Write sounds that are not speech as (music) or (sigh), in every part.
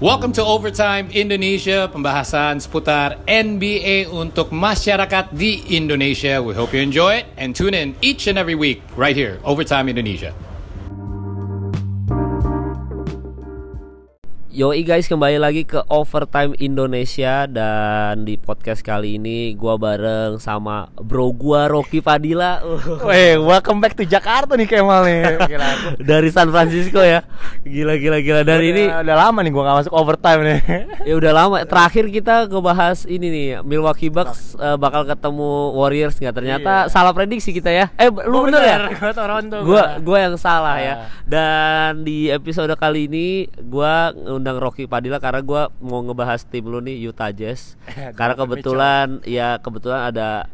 Welcome to Overtime Indonesia, pembahasan seputar NBA untuk masyarakat di Indonesia. We hope you enjoy it and tune in each and every week right here, Overtime Indonesia. Yoi guys kembali lagi ke Overtime Indonesia dan di podcast kali ini gua bareng sama bro gua Rocky Padilla (laughs) Weh, welcome back to Jakarta nih Kemal nih. (laughs) Gila, dari San Francisco ya. Gila gila gila dan ini udah, lama nih gua gak masuk overtime nih. (laughs) ya udah lama terakhir kita ngebahas ini nih Milwaukee Bucks eh, bakal ketemu Warriors nggak ternyata Iya. salah prediksi kita ya. Eh lu bener ya? Gua Toronto. gua gua yang salah ya. Ah. Dan di episode kali ini gua ngundang Rocky Padilla karena gua mau ngebahas tim lu nih Utah Jazz. (laughs) Karena kebetulan ya kebetulan ada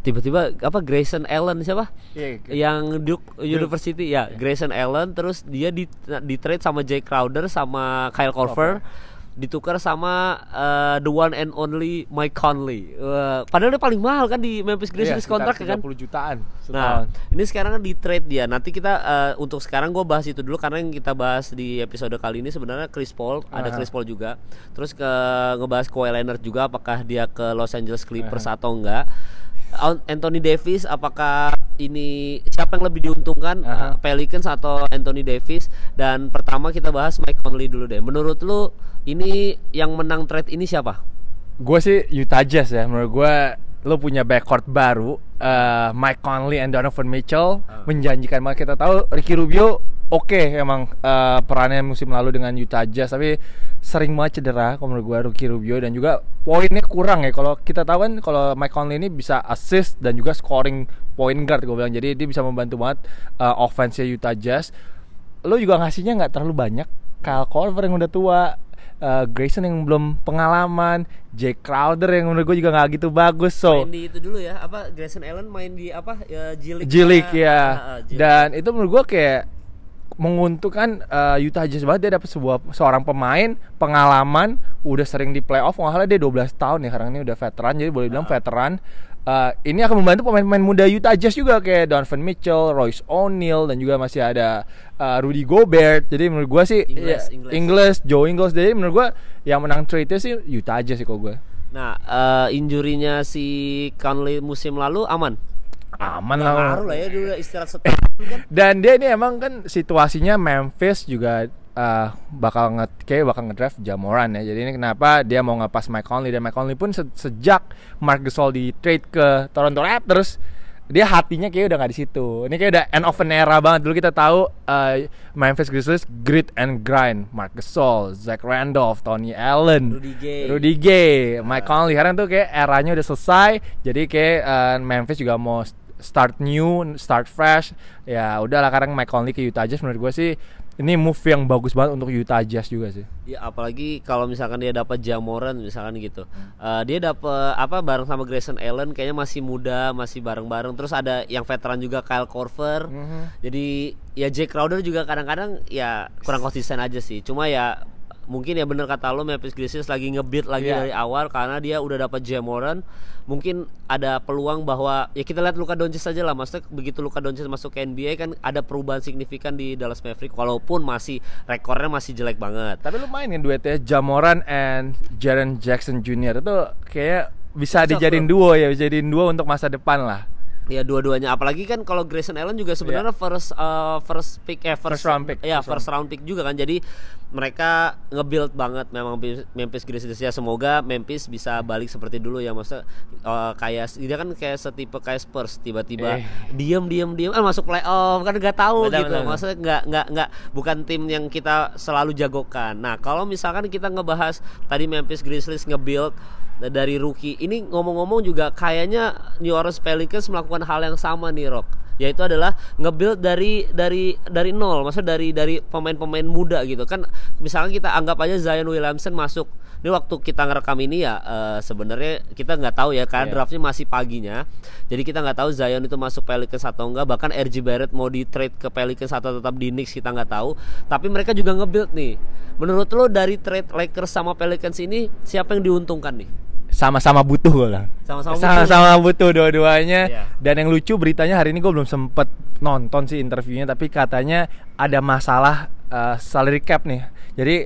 tiba-tiba apa Grayson Allen siapa? Iya, yang Duke University ya Grayson Allen. Terus dia di di trade sama Jay Crowder sama Kyle Korver ditukar sama eh, the one and only Mike Conley. Wah, padahal dia paling mahal kan di Memphis Grizzlies kontrak kan. 30 jutaan Nah, setahun. ini sekarang kan di trade dia. Nanti kita eh, untuk sekarang gue bahas itu dulu karena yang kita bahas di episode kali ini sebenarnya Chris Paul, ada Aha. Chris Paul juga. Terus ke ngebahas Kawhi Leonard juga apakah dia ke Los Angeles Clippers atau enggak. An- Anthony Davis apakah ini siapa yang lebih diuntungkan eh, Pelicans atau Anthony Davis dan pertama kita bahas Mike Conley dulu deh. Menurut lu ini yang menang trade ini siapa? Gue sih Utah Jazz ya. Menurut gue lo punya backcourt baru eh, Mike Conley and Donovan Mitchell Ah. menjanjikan banget kita tahu Ricky Rubio oke emang eh, perannya musim lalu dengan Utah Jazz tapi sering banget cedera kalau menurut gue Ricky Rubio dan juga poinnya kurang ya. Kalau kita tahu kan kalau Mike Conley ini bisa assist dan juga scoring point guard gue bilang. Jadi dia bisa membantu banget eh, offense Utah Jazz. Lo juga ngasihnya nggak terlalu banyak. Kyle Korver yang udah tua uh, Grayson yang belum pengalaman Jake Crowder yang menurut gue juga nggak gitu bagus so main di itu dulu ya apa Grayson Allen main di apa ya Jilik Ah, ya. Ah, ah, dan itu menurut gue kayak menguntungkan uh, Utah Jazz banget dia dapat sebuah seorang pemain pengalaman udah sering di playoff nggak salah dia 12 tahun ya sekarang ini udah veteran jadi boleh Ah. bilang veteran Uh, ini akan membantu pemain-pemain muda Utah Jazz juga kayak Donovan Mitchell, Royce O'Neal dan juga masih ada uh, Rudy Gobert. Jadi menurut gua sih Ingles, ya, Ingles. Ingles, Joe Ingles. Jadi menurut gua yang menang trade sih Utah Jazz sih kok gua. Nah, eh, injurinya si Conley musim lalu aman. Aman lah. ngaruh lah ya dia udah istirahat (laughs) setahun kan. Dan dia ini emang kan situasinya Memphis juga uh, bakal nge kayak bakal ngedraft Jamoran ya. Jadi ini kenapa dia mau ngepas Mike Conley dan Mike Conley pun se- sejak Mark Gasol di trade ke Toronto Raptors dia hatinya kayak udah nggak di situ. Ini kayak udah end of an era banget. Dulu kita tahu uh, Memphis Grizzlies grit and grind. Mark Gasol, Zach Randolph, Tony Allen, Rudy Gay. Rudy Gay, Mike Conley. Sekarang tuh kayak eranya udah selesai. Jadi kayak uh, Memphis juga mau start new, start fresh. Ya udahlah sekarang Mike Conley ke Utah Jazz menurut gue sih ini move yang bagus banget untuk Utah Jazz juga sih. Ya apalagi kalau misalkan dia dapat Jamoran misalkan gitu. Eh, dia dapat apa bareng sama Grayson Allen kayaknya masih muda, masih bareng-bareng. Terus ada yang veteran juga Kyle Korver. Jadi ya Jake Crowder juga kadang-kadang ya kurang konsisten aja sih. Cuma ya mungkin ya bener kata lo Memphis Grizzlies lagi ngebeat lagi Iya. dari awal karena dia udah dapat Jamoran. Mungkin ada peluang bahwa ya kita lihat Luka Doncic saja lah. Maksudnya begitu Luka Doncic masuk ke NBA kan ada perubahan signifikan di Dallas Mavericks walaupun masih rekornya masih jelek banget. Tapi lu main kan duetnya Jamoran and Jaren Jackson Jr. itu kayak bisa dijadiin duo ya, bisa dijadiin duo untuk masa depan lah. Ya dua-duanya. Apalagi kan kalau Grayson Allen juga sebenarnya first uh, first pick eh first, First round pick, Ya, first first round pick juga kan. Jadi mereka nge-build banget memang Memphis Grizzlies ya. Semoga Memphis bisa balik seperti dulu ya. Maksudnya uh, kayak dia kan kayak setipe kayak Spurs tiba-tiba Eh. diem diem diem. Eh masuk playoff kan nggak tahu Benar, gitu. benar. maksudnya nggak nggak nggak bukan tim yang kita selalu jagokan. Nah kalau misalkan kita ngebahas tadi Memphis Grizzlies nge-build dari rookie. Ini ngomong-ngomong juga kayaknya New Orleans Pelicans melakukan hal yang sama nih Rock. Yaitu adalah nge-build dari dari dari nol. Maksudnya dari dari pemain-pemain muda gitu. Kan misalnya kita anggap aja Zion Williamson masuk. Ini waktu kita ngerekam ini ya eh, sebenarnya kita nggak tahu ya karena Iya. draftnya masih paginya. Jadi kita nggak tahu Zion itu masuk Pelicans atau enggak. Bahkan RJ Barrett mau di trade ke Pelicans atau tetap di Knicks kita nggak tahu. Tapi mereka juga nge-build nih. Menurut lo dari trade Lakers sama Pelicans ini siapa yang diuntungkan nih Sama-sama butuh gue lah. Sama-sama butuh. Sama-sama butuh dua-duanya. Iya. Dan yang lucu beritanya hari ini gue belum sempet nonton sih interviewnya, tapi katanya ada masalah uh, salary cap nih. Jadi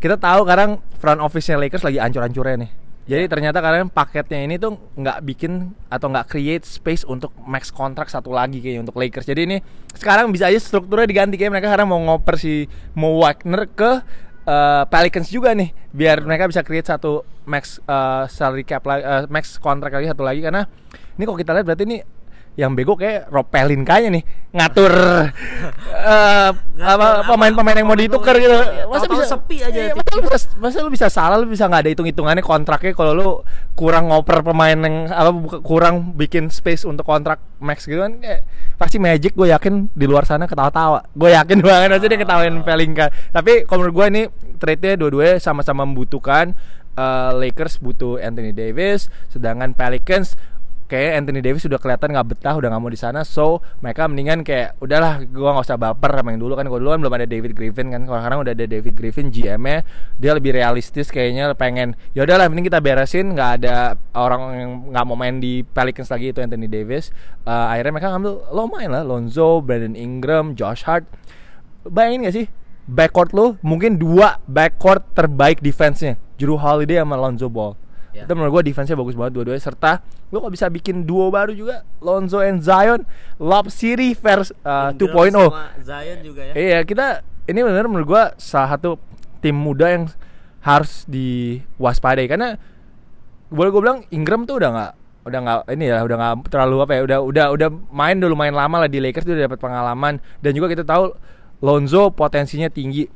kita tahu sekarang front office-nya Lakers lagi ancur-ancurnya nih. Jadi ternyata kalian paketnya ini tuh nggak bikin atau nggak create space untuk max kontrak satu lagi kayaknya untuk Lakers. Jadi ini sekarang bisa aja strukturnya diganti kayak mereka sekarang mau ngoper si Mo Wagner ke uh, Pelicans juga nih biar mereka bisa create satu max uh, salary cap lagi uh, max kontrak lagi satu lagi karena ini kalau kita lihat berarti ini yang bego kayak Rob Pelinka-nya nih ngatur (laughs) uh, apa pemain-pemain yang mau ditukar gitu. Masa bisa sepi aja. Iya, masa, lu bisa, masa lu bisa salah lu bisa nggak ada hitung-hitungannya kontraknya kalau lu kurang ngoper pemain yang apa kurang bikin space untuk kontrak max gitu kan kayak pasti Magic gue yakin di luar sana ketawa-tawa. Gue yakin (laughs) banget aja dia ketawain Pelinka. Tapi kalau menurut gue ini trade-nya dua-duanya sama-sama membutuhkan uh, Lakers butuh Anthony Davis, sedangkan Pelicans kayak Anthony Davis sudah kelihatan nggak betah udah nggak mau di sana. So mereka mendingan kayak udahlah gua nggak usah baper sama yang dulu kan. Gua dulu kan belum ada David Griffin kan. Kalau sekarang udah ada David Griffin GM-nya dia lebih realistis kayaknya pengen ya udahlah mending kita beresin nggak ada orang yang nggak mau main di Pelicans lagi itu Anthony Davis. Uh, akhirnya mereka ngambil lo main lah Lonzo Brandon Ingram Josh Hart. Bayangin gak sih backcourt lo mungkin dua backcourt terbaik defense-nya. Drew Holiday sama Lonzo Ball Ya. Itu menurut gue defense-nya bagus banget dua-duanya serta lo kok bisa bikin duo baru juga Lonzo and Zion Lob City verse uh, 2.0. Zion juga ya. Iya, kita ini benar menurut gue salah satu tim muda yang harus diwaspadai karena boleh gue bilang Ingram tuh udah nggak udah nggak ini ya udah nggak terlalu apa ya udah udah udah main dulu main lama lah di Lakers udah dapat pengalaman dan juga kita tahu Lonzo potensinya tinggi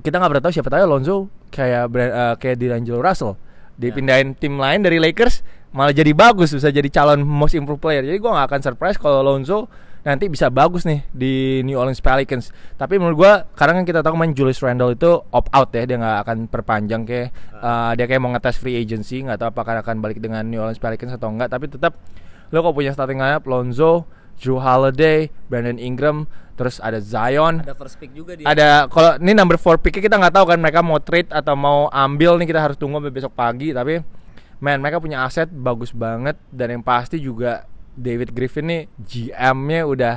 kita nggak pernah tahu siapa tahu Lonzo kayak uh, kayak D'Angelo Russell dipindahin tim lain dari Lakers malah jadi bagus bisa jadi calon most improved player. Jadi gue gak akan surprise kalau Lonzo nanti bisa bagus nih di New Orleans Pelicans. Tapi menurut gue karena kan kita tahu main Julius Randle itu opt out ya dia nggak akan perpanjang kayak uh, dia kayak mau ngetes free agency nggak tahu apakah akan balik dengan New Orleans Pelicans atau enggak tapi tetap lo kok punya starting lineup Lonzo Drew Holiday, Brandon Ingram, terus ada Zion. Ada first pick juga dia. Ada kalau ini number 4 pick kita nggak tahu kan mereka mau trade atau mau ambil nih kita harus tunggu sampai besok pagi tapi man mereka punya aset bagus banget dan yang pasti juga David Griffin nih GM-nya udah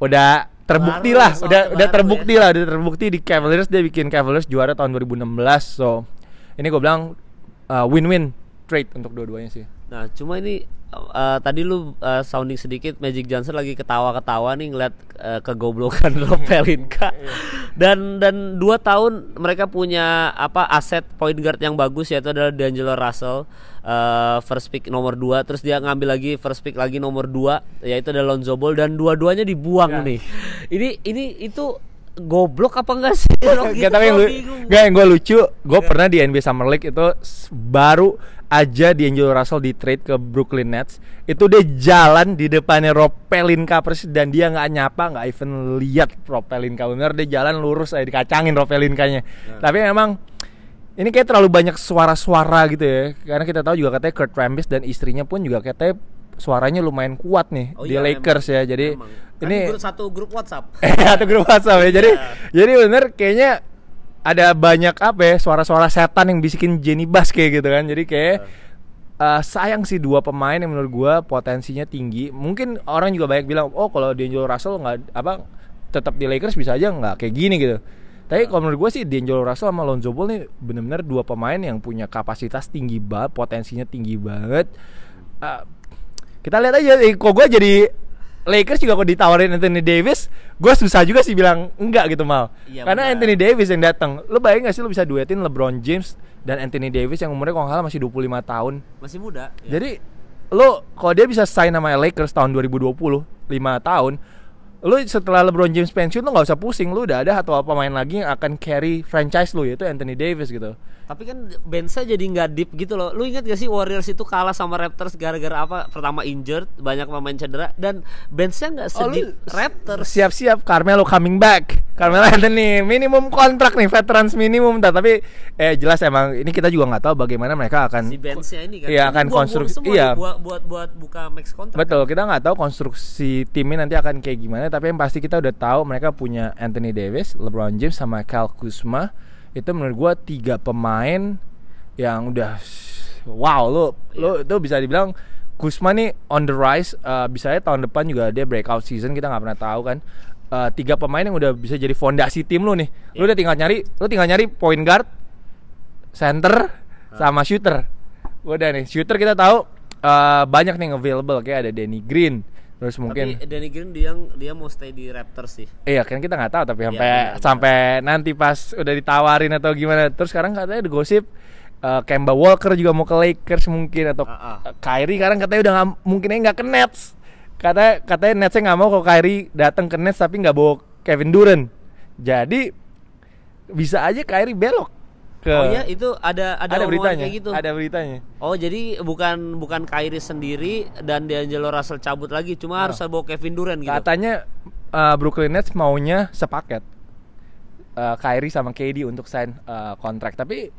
udah terbukti baru, lah, udah udah terbukti ya. lah, udah terbukti di Cavaliers dia bikin Cavaliers juara tahun 2016. So, ini gue bilang uh, win-win trade untuk dua-duanya sih. Nah, cuma ini uh, tadi lu uh, sounding sedikit Magic Johnson lagi ketawa-ketawa nih ngeliat uh, kegoblokan (laughs) Pelinka. Iya. dan dan dua tahun mereka punya apa aset point guard yang bagus yaitu adalah D'Angelo Russell uh, first pick nomor 2 terus dia ngambil lagi first pick lagi nomor 2 yaitu adalah Lonzo Ball dan dua-duanya dibuang ya. nih. Ini ini itu goblok apa enggak sih? (laughs) Gak tapi yang, gak, yang gue lucu, gue pernah di NBA Summer League itu baru aja di Angelo Russell di trade ke Brooklyn Nets itu dia jalan di depannya Rob Pelinka persis dan dia nggak nyapa nggak even lihat Rob Pelinka bener dia jalan lurus aja dikacangin Rob Pelinkanya nah. tapi memang ini kayak terlalu banyak suara-suara gitu ya karena kita tahu juga katanya Kurt Rambis dan istrinya pun juga katanya suaranya lumayan kuat nih oh, di iya, Lakers emang, ya jadi emang. ini kan satu grup WhatsApp (laughs) satu grup WhatsApp ya jadi yeah. jadi bener kayaknya ada banyak apa ya suara-suara setan yang bisikin Jenny Bass kayak gitu kan. Jadi kayak uh, sayang sih dua pemain yang menurut gue potensinya tinggi. Mungkin orang juga banyak bilang oh kalau D'Angelo Russell nggak apa tetap di Lakers bisa aja nggak kayak gini gitu. Tapi kalau menurut gue sih D'Angelo Russell sama Lonzo Ball nih benar-benar dua pemain yang punya kapasitas tinggi banget potensinya tinggi banget. Uh, kita lihat aja eh, kok gue jadi Lakers juga kok ditawarin Anthony Davis, gue susah juga sih bilang enggak gitu mal. Iya, Karena benar. Anthony Davis yang datang. Lo bayangin gak sih lo bisa duetin LeBron James dan Anthony Davis yang umurnya kalau nggak salah masih 25 tahun. Masih muda. Ya. Jadi lo kalau dia bisa sign sama Lakers tahun 2020 5 tahun, lu setelah LeBron James pensiun lu nggak usah pusing lu udah ada atau apa main lagi yang akan carry franchise lu yaitu Anthony Davis gitu tapi kan Bensa jadi nggak deep gitu loh. Lu ingat gak sih Warriors itu kalah sama Raptors gara-gara apa? Pertama injured banyak pemain cedera dan Bensa nggak sedih oh, Raptors. siap-siap Carmelo coming back. Carmelo Anthony minimum kontrak nih veterans minimum tapi eh jelas emang ini kita juga nggak tahu bagaimana mereka akan si Bensa ini kan. Iya akan konstruksi iya. buat, buat buat buka max kontrak betul kan? kita nggak tahu konstruksi timnya nanti akan kayak gimana. Tapi yang pasti kita udah tahu mereka punya Anthony Davis LeBron James sama Kyle Kuzma itu menurut gue tiga pemain yang udah wow lo lo iya. itu bisa dibilang Kusma nih on the rise uh, bisa ya tahun depan juga dia breakout season kita nggak pernah tahu kan uh, tiga pemain yang udah bisa jadi fondasi tim lu nih. Lu Iya. udah tinggal nyari, lu tinggal nyari point guard, center, sama shooter. Udah nih, shooter kita tahu uh, banyak nih available kayak ada Danny Green, terus mungkin Tapi Danny Green dia dia mau stay di Raptors sih. Iya kan kita nggak tahu tapi Iya, sampai benar, sampai nanti pas udah ditawarin atau gimana. Terus sekarang katanya ada gosip uh, Kemba Walker juga mau ke Lakers mungkin atau ah. uh, Kyrie sekarang katanya udah nggak mungkin aja nggak ke Nets. Kata katanya Netsnya nggak mau kalau Kyrie datang ke Nets tapi nggak bawa Kevin Durant. Jadi bisa aja Kyrie belok ke Oh iya itu ada ada, ada beritanya. kayak gitu. Ada beritanya. Oh jadi bukan bukan Kyrie sendiri dan D'Angelo Russell cabut lagi, cuma harus bawa Kevin Durant gitu. Katanya uh, Brooklyn Nets maunya sepaket uh, Kyrie sama KD untuk sign uh, kontrak. Tapi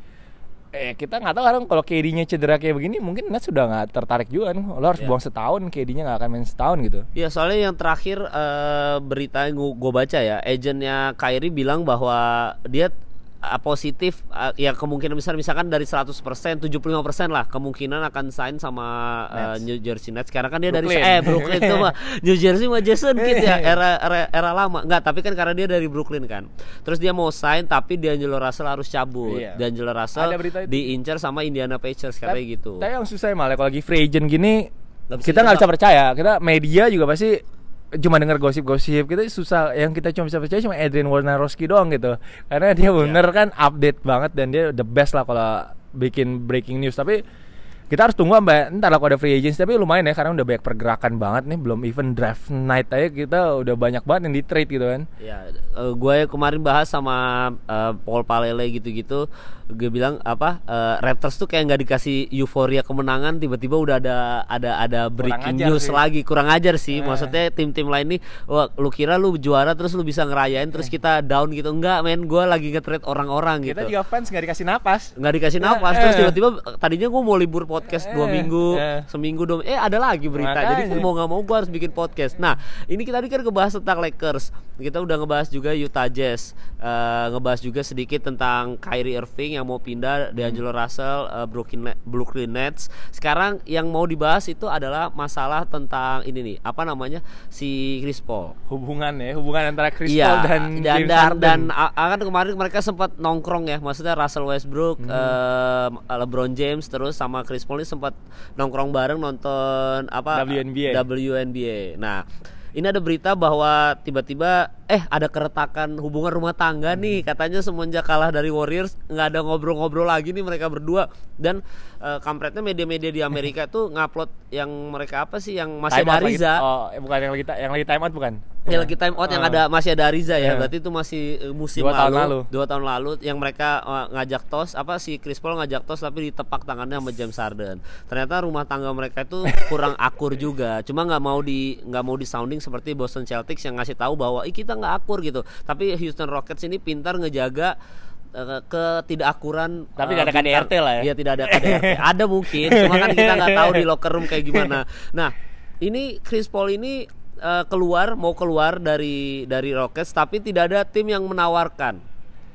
eh kita nggak tahu kan kalau KD-nya cedera kayak begini, mungkin Nets sudah nggak tertarik juga kan. Lo harus Iya. buang setahun, KD-nya nggak akan main setahun gitu. Ya soalnya yang terakhir eh, berita yang gue baca ya, agentnya Kyrie bilang bahwa dia eh, positif eh, ya kemungkinan besar misalkan dari 100% 75% lah kemungkinan akan sign sama Nets. New Jersey Nets karena kan dia dari Brooklyn. eh Brooklyn itu mah (laughs) New Jersey mah Jason Kidd ya (laughs) era, era era lama enggak tapi kan karena dia dari Brooklyn kan terus dia mau sign tapi D'Angelo Russell harus cabut Iya. D'Angelo Russell diincar sama Indiana Pacers katanya Tapi- gitu Tapi yang susah malah kalau lagi free agent gini bisa kita nggak bisa percaya. Kita media juga pasti cuma denger gosip-gosip kita susah. Yang kita cuma bisa percaya cuma Adrian Wojnarowski doang gitu. Karena dia bener kan update banget dan dia the best lah kalau bikin breaking news. Tapi kita harus tunggu sampai ntar lah kalau ada free agents tapi lumayan ya karena udah banyak pergerakan banget nih belum even draft night aja kita udah banyak banget yang di trade gitu kan Ya, gue kemarin bahas sama eh, Paul Palele gitu-gitu, gue bilang apa eh, Raptors tuh kayak nggak dikasih euforia kemenangan, tiba-tiba udah ada ada ada breaking news sih. lagi, kurang ajar sih. Eh. Maksudnya tim-tim lain nih, wah lu kira lu juara terus lu bisa ngerayain, terus kita down gitu, enggak men, gue lagi nge-trade orang-orang gitu. kita juga fans nggak dikasih napas nggak dikasih Eh, nafas terus eh. tiba-tiba tadinya gue mau libur podcast dua minggu eh. seminggu dong eh ada lagi berita jadi mau nggak mau gue harus bikin podcast. Nah ini kita tadi kan ngebahas tentang Lakers. Kita udah ngebahas juga Utah Jazz. Eh, ngebahas juga sedikit tentang Kyrie Irving yang mau pindah D'Angelo Russell eh, Brooklyn Brooklyn Nets. Sekarang yang mau dibahas itu adalah masalah tentang ini nih apa namanya si Chris Paul. Hubungan ya hubungan antara Chris Iya, Paul dan dan James dan, Harden. dan a- a- kan kemarin mereka sempat nongkrong ya, maksudnya Russell Westbrook, Hmm. eh, LeBron James terus sama Chris Paul ini sempat nongkrong bareng nonton apa WNBA. WNBA. Nah, ini ada berita bahwa tiba-tiba eh ada keretakan hubungan rumah tangga nih. Katanya semenjak kalah dari Warriors nggak ada ngobrol-ngobrol lagi nih mereka berdua. Dan eh, kampretnya media-media di Amerika (laughs) tuh ngupload yang mereka apa sih yang masih Time ada out lagi- Riza oh eh, bukan yang lagi yang lagi time out bukan Ya lagi time out yang Ah. ada masih ada Ariza ya, Iya. berarti itu masih eh, musim Dua tahun lalu. Dua tahun lalu yang mereka eh, ngajak tos apa si Chris Paul ngajak tos tapi ditepak tangannya sama James Harden. Ternyata rumah tangga mereka itu (laughs) kurang akur juga. Cuma nggak mau di nggak mau di sounding seperti Boston Celtics yang ngasih tahu bahwa Ih, kita nggak akur gitu. Tapi Houston Rockets ini pintar ngejaga eh, ketidakakuran Tapi nggak ada. KDRT lah ya. Iya tidak ada KDRT. (laughs) ada mungkin, cuma kan kita nggak tahu di locker room kayak gimana. (laughs) Nah, ini Chris Paul ini eh, keluar mau keluar dari dari Rockets tapi tidak ada tim yang menawarkan.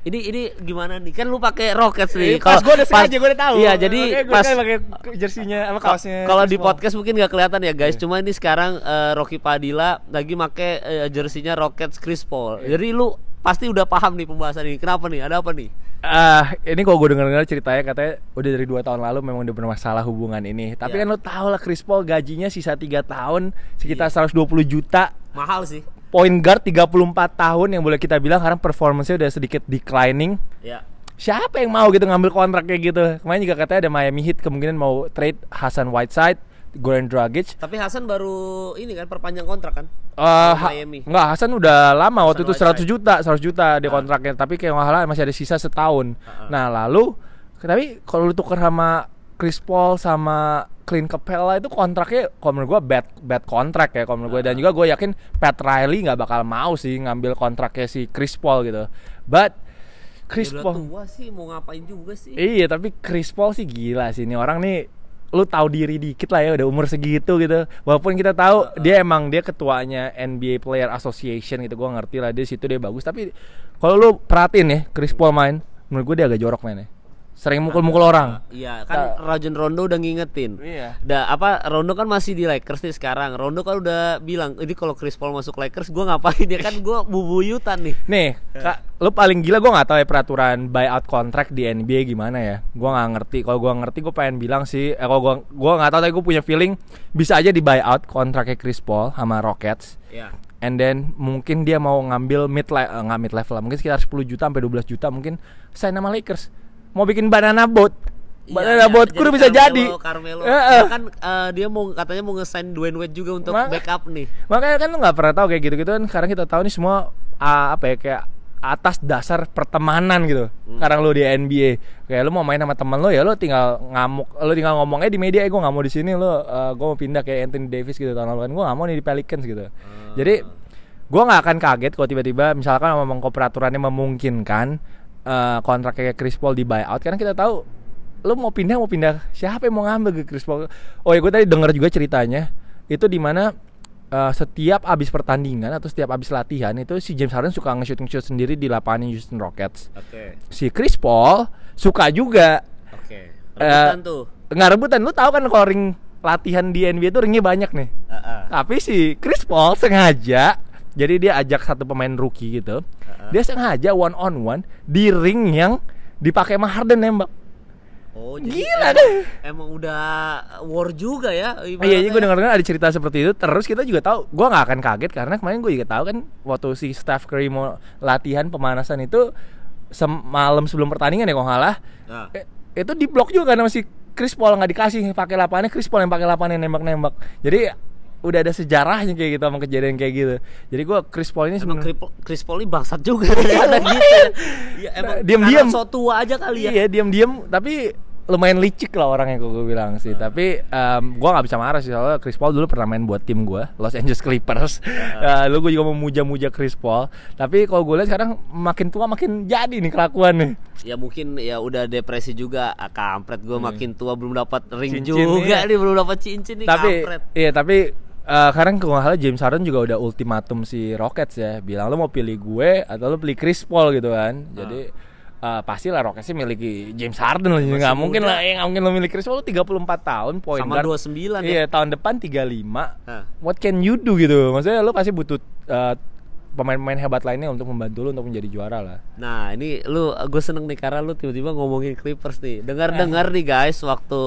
Ini ini gimana nih? Kan lu pakai Rockets nih. Eh, pas gue udah sengaja gue udah tahu Iya, jadi gue pas kan pakai jersinya apa kaosnya kalau di podcast mungkin nggak kelihatan ya guys. Cuma ini sekarang eh, Rocky Padilla lagi make eh, jersinya Rockets Chris Paul. Iya. Jadi lu pasti udah paham nih pembahasan ini. Kenapa nih? Ada apa nih? Ah, ini kalau gue denger-dengar ceritanya katanya udah dari dua tahun lalu memang udah bermasalah hubungan ini. Tapi Iya. kan lo tau lah Chris Paul gajinya sisa 3 tahun sekitar Iya. 120 juta. Mahal sih. Point guard 34 tahun yang boleh kita bilang karena performance-nya udah sedikit declining. Ya. Siapa yang mau gitu ngambil kontrak kayak gitu? Kemarin juga katanya ada Miami Heat kemungkinan mau trade Hasan Whiteside, Goran Dragic. Tapi Hasan baru ini kan perpanjang kontrak kan? Eh, ha- Miami. Enggak, Hasan udah lama waktu itu Hasan 100 juta, 100 juta di Ah. kontraknya, tapi kayak nggak salah masih ada sisa setahun. Ah, ah. Nah, lalu tapi kalau lu tuker sama Chris Paul sama Clint Capella itu kontraknya kalau menurut gua bad bad kontrak ya kalau menurut gua dan Ah. juga gue yakin Pat Riley nggak bakal mau sih ngambil kontraknya si Chris Paul gitu. But Chris Ya Paul tua sih mau ngapain juga sih? Iya, tapi Chris Paul sih gila sih ini orang nih lu tahu diri dikit lah ya udah umur segitu gitu. Walaupun kita tahu dia emang dia ketuanya NBA Player Association gitu. Gua ngerti lah dia situ dia bagus, tapi kalau lu perhatiin nih Chris Paul main, menurut gue dia agak jorok mainnya. sering mukul-mukul orang. Iya, kan Rajon Rondo udah ngingetin. Iya. Da, apa Rondo kan masih di Lakers nih sekarang. Rondo kan udah bilang, "Ini kalau Chris Paul masuk Lakers gua ngapain ya kan gua bubuyutan nih." Nih, kak, lu paling gila gue nggak tahu ya peraturan buyout kontrak di NBA gimana ya. Gue nggak ngerti. Kalau gue ngerti, gue pengen bilang sih. Eh, kalau gue gue nggak tahu, tapi gue punya feeling bisa aja di buyout kontraknya Chris Paul sama Rockets. Ya. And then mungkin dia mau ngambil mid le- eh, nggak mid level lah, mungkin sekitar 10 juta sampai 12 juta mungkin sign sama Lakers. Mau bikin banana boat. Banana Iya, boat iya, crew bisa jadi. Carmelo. Eh. Ya kan eh, dia mau katanya mau nge-sign Dwayne Wade juga untuk Mak- backup nih. Makanya kan lu nggak pernah tahu kayak gitu-gitu kan. Sekarang kita tahu nih semua ah, apa ya kayak atas dasar pertemanan gitu. Sekarang lu di NBA, kayak lu mau main sama teman lu ya lu tinggal ngamuk, lu tinggal ngomongnya di media, eh gue nggak mau di sini, lu eh, gue mau pindah kayak Anthony Davis gitu tahun lalu kan, gue nggak mau nih di Pelicans gitu. Jadi gue nggak akan kaget kalau tiba-tiba misalkan memang peraturannya memungkinkan eh, kontrak kayak Chris Paul di buyout, karena kita tahu lu mau pindah mau pindah siapa yang mau ngambil ke Chris Paul? Oh ya gue tadi dengar juga ceritanya itu di mana eh, setiap abis pertandingan atau setiap abis latihan itu si James Harden suka nge-shoot nge-shoot sendiri di lapangan Houston Rockets. Oke. Si Chris Paul suka juga Oke. Eh, Rebutan tuh. nggak rebutan. Lu tahu kan kalau ring latihan di NBA itu ringnya banyak nih. Heeh. Tapi si Chris Paul sengaja jadi dia ajak satu pemain rookie gitu. Dia sengaja one on one di ring yang dipakai sama Harden nembak. Oh, jadi Gila emang, deh. emang udah war juga ya. Iya, iya gue ibaratnya. dengar-dengar ada cerita seperti itu. Terus kita juga tahu, gue nggak akan kaget karena kemarin gue juga tahu kan waktu si Steph Curry mau latihan pemanasan itu semalam sebelum pertandingan ya kalau nggak salah, Nah. eh, itu di blok juga karena masih Chris Paul nggak dikasih pakai lapangannya Chris Paul yang pakai lapangannya nembak-nembak. Jadi udah ada sejarahnya kayak gitu sama kejadian kayak gitu. Jadi gue Chris Paul ini sebenarnya Chris Paul, ini bangsat juga ternyata gitu. ya. Emang Diam-diam. karena so tua aja kali ya. Iya diam-diam tapi lumayan licik lah orangnya kok gue bilang sih. Tapi em, gue nggak bisa marah sih soalnya Chris Paul dulu pernah main buat tim gue Los Angeles Clippers. Eh, lu gue juga memuja-muja Chris Paul. Tapi kalau gue lihat sekarang makin tua makin jadi nih kelakuan nih. Ya mungkin ya udah depresi juga ah, kampret gue makin tua belum dapat ring Hmm. Cincin, juga iya. nih belum dapat cincin nih tapi kampret. iya tapi eh, sekarang kalau salah James Harden juga udah ultimatum si Rockets ya bilang lu mau pilih gue atau lu pilih Chris Paul gitu kan jadi eh, pasti lah Rockets miliki James Harden lah nggak mungkin lah ya nggak mungkin lu milih Chris Paul. Lu 34 tahun point Sama guard. 29 ya. iya tahun depan 35 Hah. what can you do gitu? Maksudnya lu pasti butuh eh, pemain-pemain hebat lainnya untuk membantu lu untuk menjadi juara lah Nah ini lu gue seneng nih karena lu tiba-tiba ngomongin Clippers nih. Dengar-dengar nih guys waktu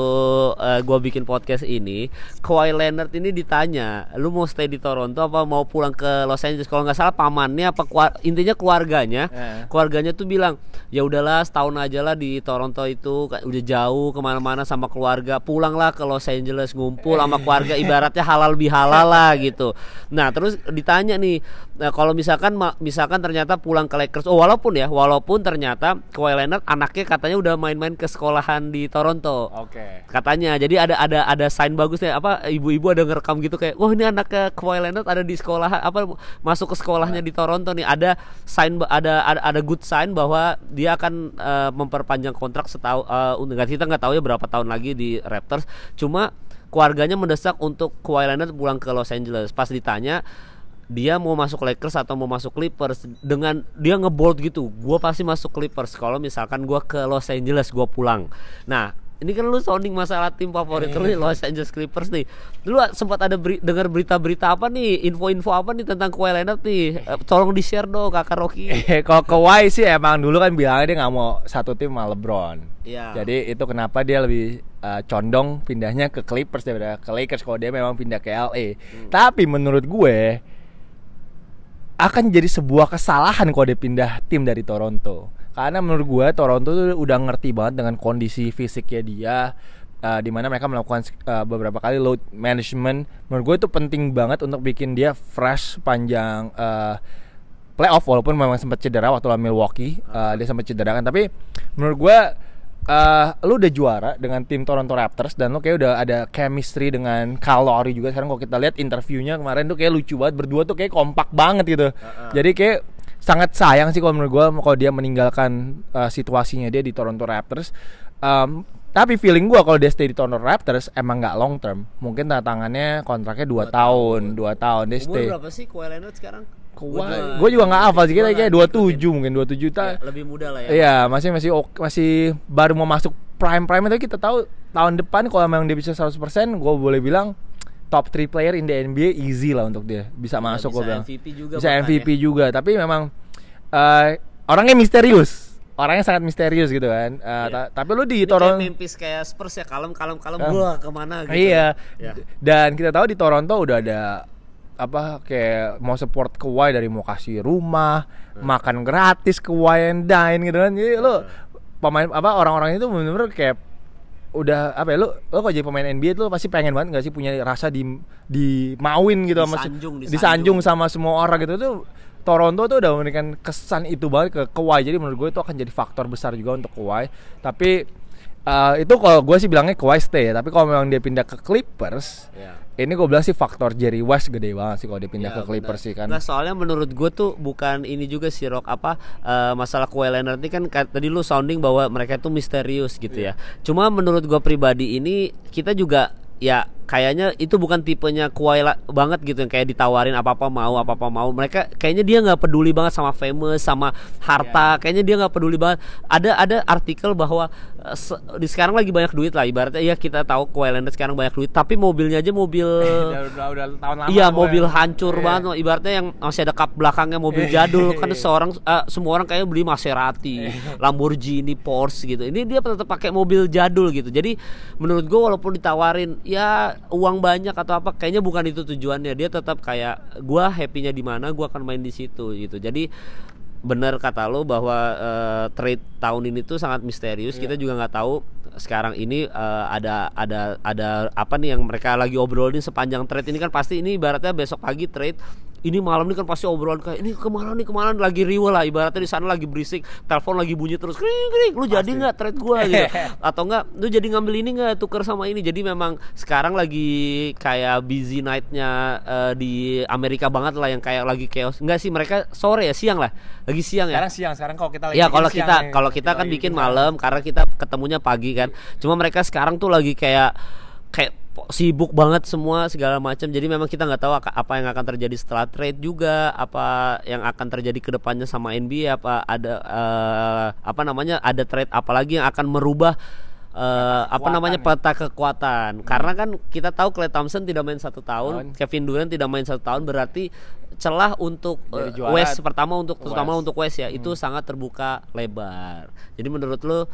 eh, gua bikin podcast ini, Kawhi Leonard ini ditanya, lu mau stay di Toronto apa mau pulang ke Los Angeles? Kalau nggak salah pamannya apa keluar- intinya keluarganya, Eh. keluarganya tuh bilang ya udahlah setahun aja lah di Toronto itu udah jauh ke mana-mana sama keluarga, pulanglah ke Los Angeles ngumpul sama keluarga ibaratnya halal bihalal lah gitu. Nah terus ditanya nih, nah, kalau misalkan misalkan ternyata pulang ke Lakers, oh walaupun ya, walaupun ternyata Kawhi Leonard anaknya katanya udah main-main ke sekolahan di Toronto. oke Katanya, jadi ada ada ada sign bagus nih apa ibu-ibu ada ngerekam gitu kayak, wah ini anaknya Kawhi Leonard ada di sekolah apa masuk ke sekolahnya di Toronto nih ada sign ada ada, ada good sign bahwa dia akan eh, memperpanjang kontrak setahun eh, nggak kita nggak tahu ya berapa tahun lagi di Raptors. Cuma keluarganya mendesak untuk Kawhi Leonard pulang ke Los Angeles. Pas ditanya dia mau masuk Lakers atau mau masuk Clippers dengan dia ngebold gitu gua pasti masuk Clippers. Kalau misalkan gua ke Los Angeles gua pulang. Nah ini kan lu sounding masalah tim favorit lu nih, Los Angeles Clippers nih. Lu sempat ada beri, dengar berita-berita apa nih info-info apa nih tentang Kawhi Leonard nih? Eh, tolong di share dong kakak Rocky. Eh, kalau Kawhi sih emang dulu kan bilangnya dia nggak mau satu tim sama LeBron. Iya. Jadi itu kenapa dia lebih uh, condong pindahnya ke Clippers daripada ke Lakers. Kalau dia memang pindah ke LA. Tapi menurut gue akan jadi sebuah kesalahan kalau dia pindah tim dari Toronto. Karena menurut gue Toronto tuh udah ngerti banget dengan kondisi fisiknya dia uh, di mana mereka melakukan uh, beberapa kali load management. Menurut gue itu penting banget untuk bikin dia fresh panjang uh, playoff walaupun memang sempat cedera waktu lawan Milwaukee uh, dia sempat cedera kan tapi menurut gue uh, lu udah juara dengan tim Toronto Raptors dan lu kayak udah ada chemistry dengan Kyle Lowry juga. Sekarang kalau kita lihat interviewnya kemarin tuh kayak lucu banget. Berdua tuh kayak kompak banget gitu. Jadi kayak sangat sayang sih kalau menurut gue kalau dia meninggalkan uh, situasinya dia di Toronto Raptors. Um, tapi feeling gua kalau dia stay di Toronto Raptors emang nggak long term. Mungkin tantangannya kontraknya 2 tahun 2 tahun dia umur stay. berapa sih Kawhi Leonard sekarang Juga- gue juga nggak hafal sih kita kayak nggak 27 mungkin 27 juta. Ya, lebih muda lah ya. Iya, masih masih ok- masih baru mau masuk prime prime itu kita tahu tahun depan kalau memang dia bisa 100% gue boleh bilang top 3 player in the NBA easy lah untuk dia bisa Ya, masuk gue bilang. MVP juga bisa MVP ya. juga, tapi memang eh, orangnya misterius. Orangnya sangat misterius gitu kan. Eh, Iya. ta- tapi lu di Ini Toronto kayak Memphis kayak Spurs ya kalem kalem kalem gua ke mana gitu. Iya. Ya. Dan kita tahu di Toronto udah ada apa kayak mau support Kawhi dari mau kasih rumah, Hmm. makan gratis Kawhi and dine gitu kan. Jadi lu pemain apa orang-orang itu bener-bener kayak udah apa ya lu lu kalau jadi pemain NBA tuh pasti pengen banget gak sih punya rasa di di mauin gitu sama Disanjung, disanjung, disanjung. sama semua orang gitu tuh Toronto tuh udah memberikan kesan itu banget ke Kawhi jadi menurut gue itu akan jadi faktor besar juga untuk Kawhi tapi eh, itu kalau gue sih bilangnya Kawhi stay tapi kalau memang dia pindah ke Clippers Ya. ini gue bilang sih faktor Jerry West gede banget sih kalau dia pindah Ya, ke Clippers benar. sih kan Nggak, soalnya menurut gue tuh bukan ini juga sih Rock apa eh, masalah Kawhi Leonard ini kan ka- tadi lu sounding bahwa mereka itu misterius gitu Iya. ya. Cuma menurut gue pribadi ini kita juga ya kayaknya itu bukan tipenya la- banget gitu yang kayak ditawarin apa-apa mau apa-apa mau. Mereka kayaknya dia nggak peduli banget sama famous sama harta. Iya. Kayaknya dia nggak peduli banget. Ada ada artikel bahwa eh, se- di sekarang lagi banyak duit lah ibaratnya ya kita tahu Leonard sekarang banyak duit tapi mobilnya aja mobil (laughs) udah, udah, udah tahun lama Iya mobil hancur Iya. banget ibaratnya yang masih ada kap belakangnya mobil Iya. jadul kan (laughs) seorang eh, semua orang kayaknya beli Maserati, Iya. Lamborghini, Porsche gitu. Ini dia tetap pakai mobil jadul gitu. Jadi menurut gue walaupun ditawarin ya uang banyak atau apa kayaknya bukan itu tujuannya. Dia tetap kayak gua happy-nya di mana gua akan main di situ gitu. Jadi benar kata lo bahwa eh, trade tahun ini tuh sangat misterius. Iya. Kita juga nggak tahu sekarang ini eh, ada ada ada apa nih yang mereka lagi obrolin sepanjang trade ini kan pasti ini ibaratnya besok pagi trade ini malam ini kan pasti obrolan kayak ini ke mana nih ke mana? Lagi riwa lah ibaratnya di sana lagi berisik telepon lagi bunyi terus kring kring lu jadi nggak trade gua? (laughs) Gitu. Atau enggak lu jadi ngambil ini nggak tuker sama ini? Jadi memang sekarang lagi kayak busy nightnya eh, di Amerika banget lah yang kayak lagi chaos. Enggak sih mereka sore ya siang lah? Lagi siang ya? Sekarang siang sekarang kalau kita lagi Ya kalau kita nih. kalau kita kan lagi bikin malam karena kita ketemunya pagi kan. Cuma mereka sekarang tuh lagi kayak kayak sibuk banget semua segala macam. Jadi memang kita nggak tahu apa yang akan terjadi setelah trade juga, apa yang akan terjadi ke depannya sama NBA apa ada eh, apa namanya ada trade apalagi yang akan merubah eh, apa namanya ya. peta kekuatan. Karena kan kita tahu Klay Thompson tidak main satu tahun, Tahun. Kevin Durant tidak main satu tahun berarti celah untuk juara West pertama untuk terutama West. untuk West ya itu sangat terbuka lebar. Jadi menurut lo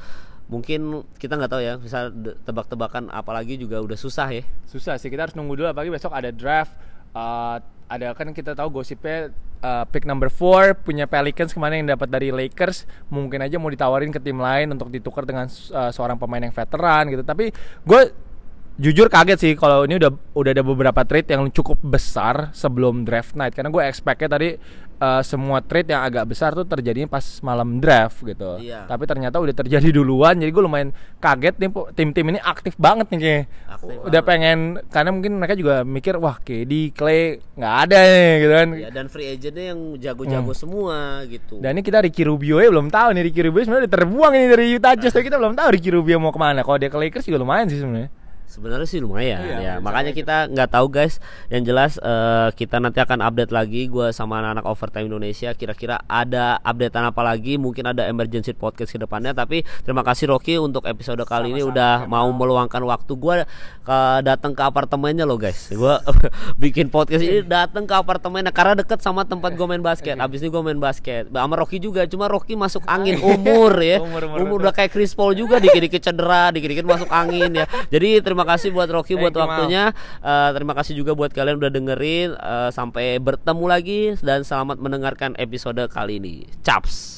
mungkin kita nggak tahu ya bisa tebak-tebakan apalagi juga udah susah ya. susah sih kita harus nunggu dulu apalagi besok ada draft Uh, ada kan kita tahu gosipnya uh, pick number 4 punya Pelicans kemarin yang dapat dari Lakers mungkin aja mau ditawarin ke tim lain untuk ditukar dengan uh, seorang pemain yang veteran gitu tapi gue jujur kaget sih kalau ini udah udah ada beberapa trade yang cukup besar sebelum draft night karena gue expectnya tadi uh, semua trade yang agak besar tuh terjadinya pas malam draft gitu Iya. tapi ternyata udah terjadi duluan jadi gue lumayan kaget nih tim-tim ini aktif banget nih kayak Aktif udah banget. pengen karena mungkin mereka juga mikir wah KD Clay nggak ada nih gitu kan Ya dan free agentnya yang jago-jago semua gitu. dan ini kita Ricky Rubio ya belum tahu nih Ricky Rubio sebenarnya terbuang ini dari Utah Jazz tapi kita belum tahu Ricky Rubio mau ke mana kalau dia ke Lakers juga lumayan sih sebenarnya Sebenarnya sih lumayan Iya, ya. Makanya kita nggak tahu guys. Yang jelas eh, kita nanti akan update lagi gua sama anak-anak Overtime Indonesia kira-kira ada updatean apa lagi, mungkin ada emergency podcast ke depannya tapi terima kasih Rocky untuk episode kali ini Sama-sama, udah Kemal. mau meluangkan waktu gua ke datang ke apartemennya loh guys. Gua (laughs) bikin podcast ini datang ke apartemennya karena deket sama tempat gua main basket. Abis ini gua main basket. Sama Rocky juga, cuma Rocky masuk angin umur ya. (laughs) Umur, umur, umur udah kayak Chris Paul juga dikit-dikit cedera, dikit-dikit masuk angin ya. Jadi terima kasih buat Rocky buat Thank you, Mal. waktunya. Eh, terima kasih juga buat kalian udah dengerin. Eh, sampai bertemu lagi dan selamat mendengarkan episode kali ini. Caps.